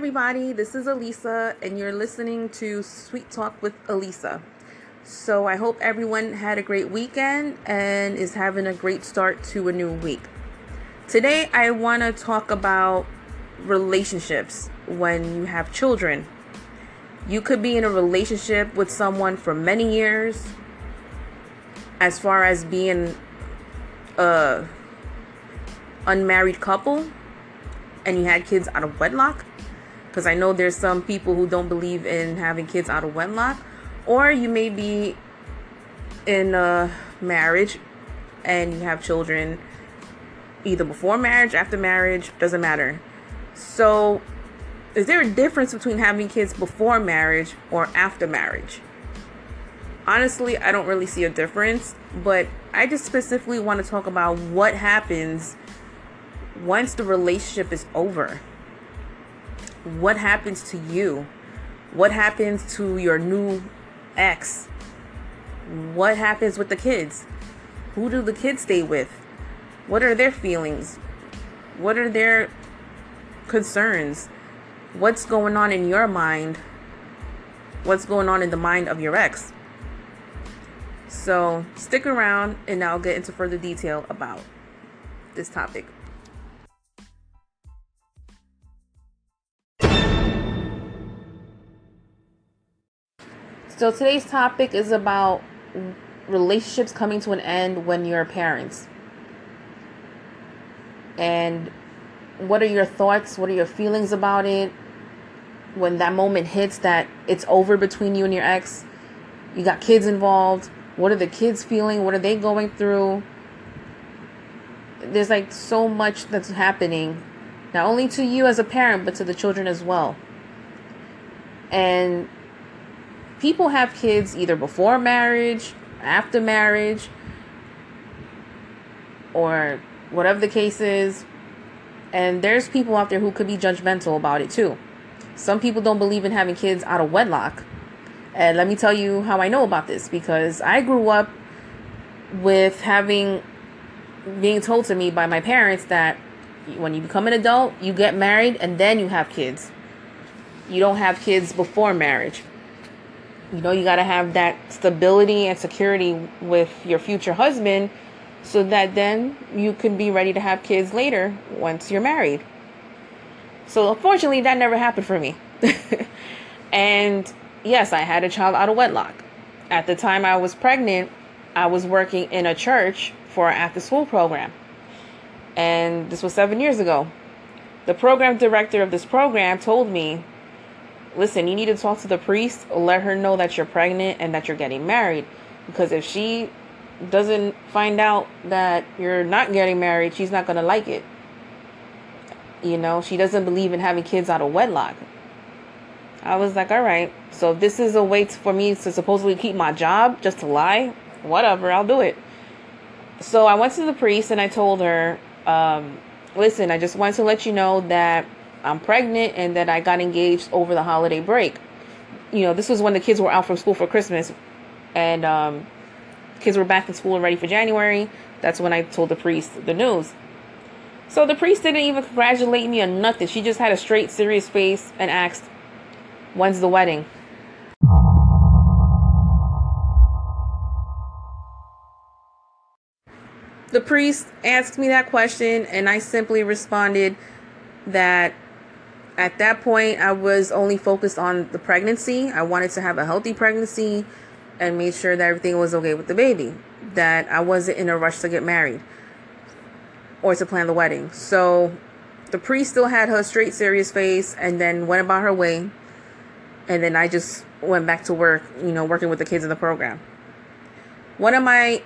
everybody. This is Elisa, and you're listening to Sweet Talk with Elisa. So, I hope everyone had a great weekend and is having a great start to a new week. Today, I want to talk about relationships when you have children. You could be in a relationship with someone for many years, as far as being a unmarried couple and you had kids out of wedlock because I know there's some people who don't believe in having kids out of wedlock, or you may be in a marriage and you have children either before marriage, after marriage, doesn't matter. So, is there a difference between having kids before marriage or after marriage? Honestly, I don't really see a difference, but I just specifically want to talk about what happens once the relationship is over what happens to you? What happens to your new ex? What happens with the kids? Who do the kids stay with? What are their feelings? What are their concerns? What's going on in your mind? What's going on in the mind of your ex? So stick around and I'll get into further detail about this topic. So today's topic is about relationships coming to an end when you're parents. And what are your thoughts? What are your feelings about it? When that moment hits that it's over between you and your ex, you got kids involved. What are the kids feeling? What are they going through? There's like so much that's happening, not only to you as a parent, but to the children as well. And people have kids either before marriage, after marriage, or whatever the case is. And there's people out there who could be judgmental about it too. Some people don't believe in having kids out of wedlock. And let me tell you how I know about this because I grew up with having being told to me by my parents that when you become an adult, you get married and then you have kids. You don't have kids before marriage. You know, you got to have that stability and security with your future husband so that then you can be ready to have kids later once you're married. So, unfortunately, that never happened for me. and yes, I had a child out of wedlock. At the time I was pregnant, I was working in a church for an after school program. And this was seven years ago. The program director of this program told me listen, you need to talk to the priest, let her know that you're pregnant and that you're getting married. Because if she doesn't find out that you're not getting married, she's not going to like it. You know, she doesn't believe in having kids out of wedlock. I was like, all right, so this is a way for me to supposedly keep my job just to lie, whatever, I'll do it. So I went to the priest and I told her, um, listen, I just wanted to let you know that I'm pregnant and that I got engaged over the holiday break. You know, this was when the kids were out from school for Christmas and um, kids were back in school and ready for January. That's when I told the priest the news. So the priest didn't even congratulate me on nothing. She just had a straight, serious face and asked, When's the wedding? The priest asked me that question, and I simply responded that at that point, I was only focused on the pregnancy. I wanted to have a healthy pregnancy and made sure that everything was okay with the baby. That I wasn't in a rush to get married or to plan the wedding. So the priest still had her straight, serious face and then went about her way. And then I just went back to work, you know, working with the kids in the program. One of my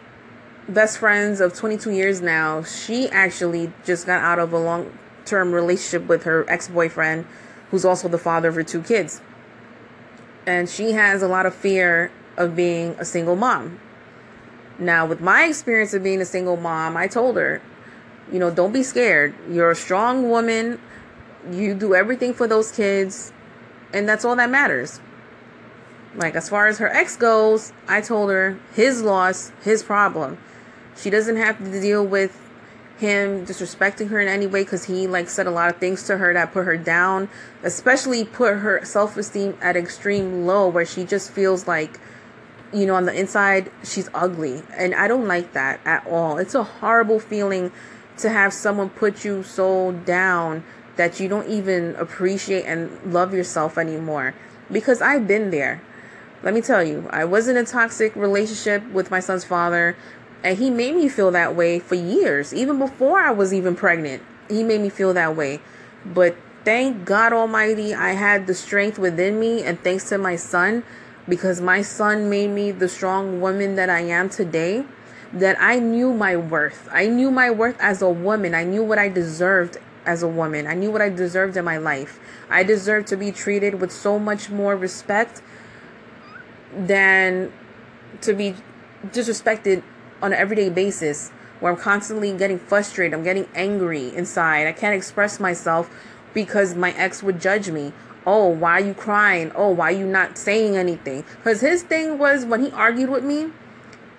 best friends of 22 years now, she actually just got out of a long term relationship with her ex boyfriend, who's also the father of her two kids. And she has a lot of fear of being a single mom. Now, with my experience of being a single mom, I told her, you know, don't be scared. You're a strong woman. You do everything for those kids. And that's all that matters. Like, as far as her ex goes, I told her his loss, his problem. She doesn't have to deal with him disrespecting her in any way because he like said a lot of things to her that put her down, especially put her self esteem at extreme low where she just feels like you know on the inside she's ugly and I don't like that at all. It's a horrible feeling to have someone put you so down that you don't even appreciate and love yourself anymore because I've been there. Let me tell you, I was in a toxic relationship with my son's father and he made me feel that way for years, even before I was even pregnant. He made me feel that way. But thank God Almighty, I had the strength within me, and thanks to my son, because my son made me the strong woman that I am today, that I knew my worth. I knew my worth as a woman. I knew what I deserved as a woman. I knew what I deserved in my life. I deserved to be treated with so much more respect than to be disrespected on an everyday basis where I'm constantly getting frustrated, I'm getting angry inside. I can't express myself because my ex would judge me. Oh, why are you crying? Oh, why are you not saying anything? Because his thing was when he argued with me,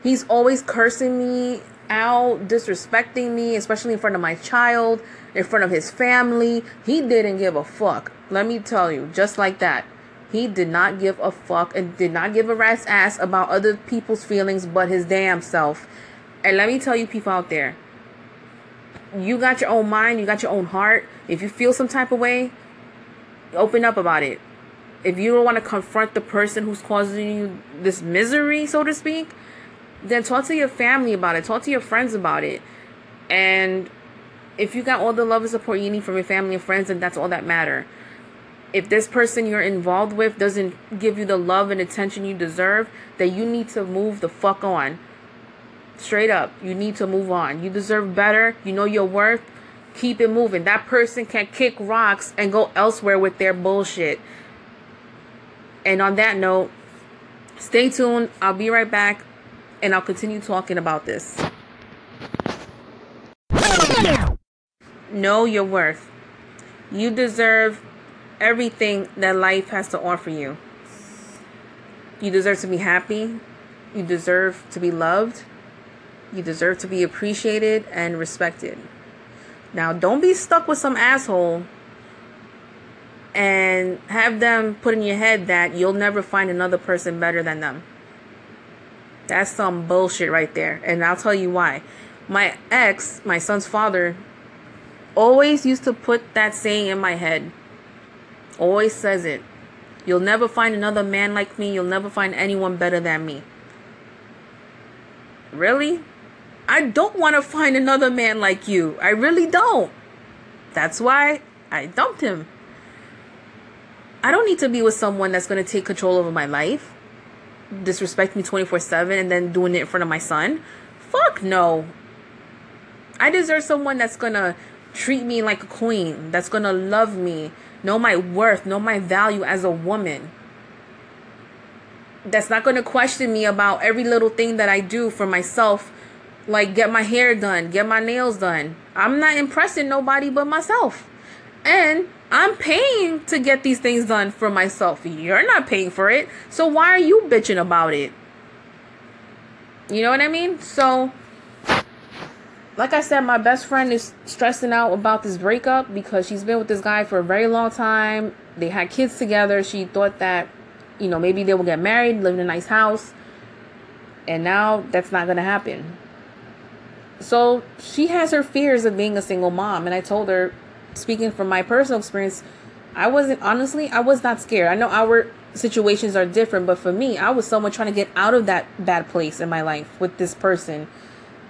he's always cursing me out, disrespecting me, especially in front of my child, in front of his family. He didn't give a fuck. Let me tell you, just like that. He did not give a fuck and did not give a rat's ass about other people's feelings but his damn self. And let me tell you, people out there, you got your own mind, you got your own heart. If you feel some type of way, open up about it. If you don't want to confront the person who's causing you this misery, so to speak, then talk to your family about it. Talk to your friends about it. And if you got all the love and support you need from your family and friends, then that's all that matter if this person you're involved with doesn't give you the love and attention you deserve, then you need to move the fuck on. Straight up, you need to move on. You deserve better. You know your worth. Keep it moving. That person can kick rocks and go elsewhere with their bullshit. And on that note, stay tuned. I'll be right back and I'll continue talking about this. Know your worth. You deserve everything that life has to offer you. You deserve to be happy. You deserve to be loved. You deserve to be appreciated and respected. Now, don't be stuck with some asshole and have them put in your head that you'll never find another person better than them. That's some bullshit right there. And I'll tell you why. My ex, my son's father, always used to put that saying in my head Always says it. You'll never find another man like me. You'll never find anyone better than me. Really? I don't want to find another man like you. I really don't. That's why I dumped him. I don't need to be with someone that's going to take control over my life, disrespect me 24 7, and then doing it in front of my son. Fuck no. I deserve someone that's going to treat me like a queen, that's going to love me, know my worth, know my value as a woman. That's not going to question me about every little thing that I do for myself, like get my hair done, get my nails done. I'm not impressing nobody but myself. And I'm paying to get these things done for myself. You're not paying for it. So why are you bitching about it? You know what I mean? So like I said, my best friend is stressing out about this breakup because she's been with this guy for a very long time. They had kids together. She thought that, you know, maybe they will get married, live in a nice house. And now that's not going to happen. So she has her fears of being a single mom. And I told her, speaking from my personal experience, I wasn't, honestly, I was not scared. I know our situations are different, but for me, I was someone trying to get out of that bad place in my life with this person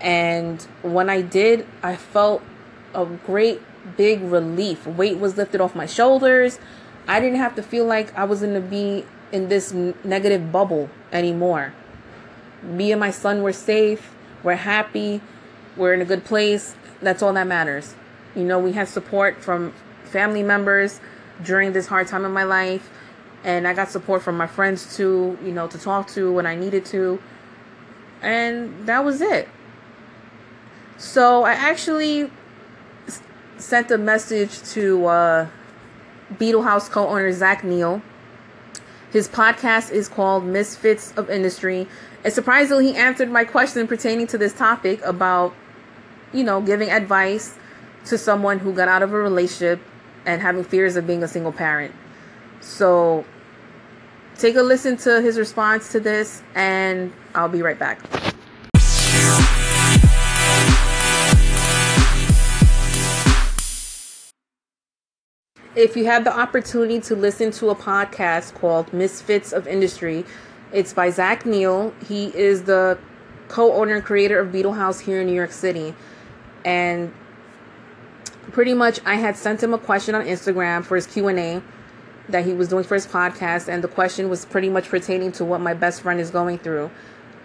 and when I did, I felt a great big relief. Weight was lifted off my shoulders. I didn't have to feel like I was going to be in this negative bubble anymore. Me and my son were safe. We're happy. We're in a good place. That's all that matters. You know, we had support from family members during this hard time in my life. And I got support from my friends too, you know, to talk to when I needed to. And that was it. So I actually sent a message to uh, Beetle House co owner Zach Neil. His podcast is called Misfits of Industry. And surprisingly, he answered my question pertaining to this topic about, you know, giving advice to someone who got out of a relationship and having fears of being a single parent. So take a listen to his response to this, and I'll be right back. If you have the opportunity to listen to a podcast called Misfits of Industry, it's by Zach Neil. He is the co-owner and creator of Beetle House here in New York City. And pretty much I had sent him a question on Instagram for his Q&A that he was doing for his podcast and the question was pretty much pertaining to what my best friend is going through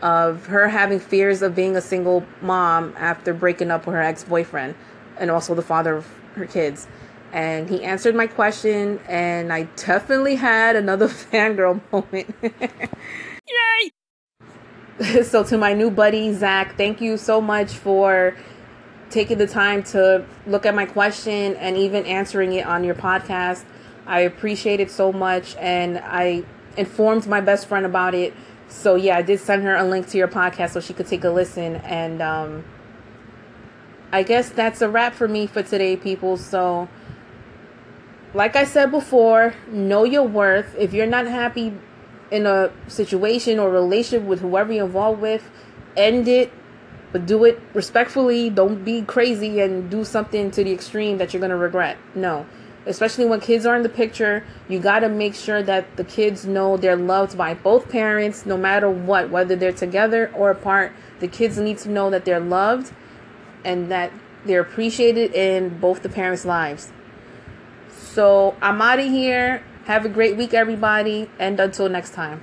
of her having fears of being a single mom after breaking up with her ex-boyfriend and also the father of her kids and he answered my question and i definitely had another fangirl moment. Yay! So to my new buddy zach thank you so much for taking the time to look at my question and even answering it on your podcast. I appreciate it so much and i informed my best friend about it. So yeah i did send her a link to your podcast so she could take a listen and um i guess that's a wrap for me for today people. So like I said before, know your worth. If you're not happy in a situation or relationship with whoever you're involved with, end it, but do it respectfully. Don't be crazy and do something to the extreme that you're going to regret. No. Especially when kids are in the picture, you got to make sure that the kids know they're loved by both parents, no matter what, whether they're together or apart. The kids need to know that they're loved and that they're appreciated in both the parents' lives. So I'm out of here. Have a great week, everybody. And until next time.